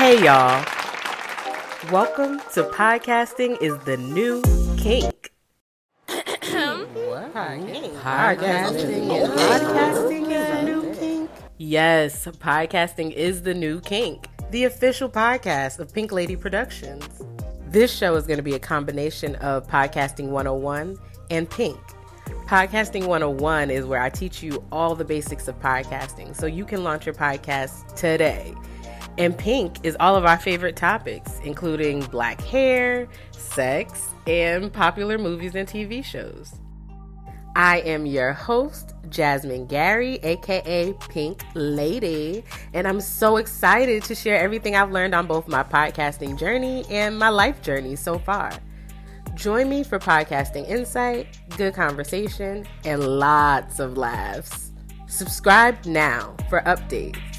Hey, y'all. Welcome to Podcasting is the New Kink. What? Podcasting is, podcasting is the new kink. Yes, podcasting is the new kink, the official podcast of Pink Lady Productions. This show is going to be a combination of Podcasting 101 and Pink. Podcasting 101 is where I teach you all the basics of podcasting so you can launch your podcast today. And Pink is all of our favorite topics, including black hair, sex, and popular movies and TV shows. I am your host, Jasmine Gary, aka Pink Lady, and I'm so excited to share everything I've learned on both my podcasting journey and my life journey so far. Join me for podcasting insight, good conversation, and lots of laughs. Subscribe now for updates.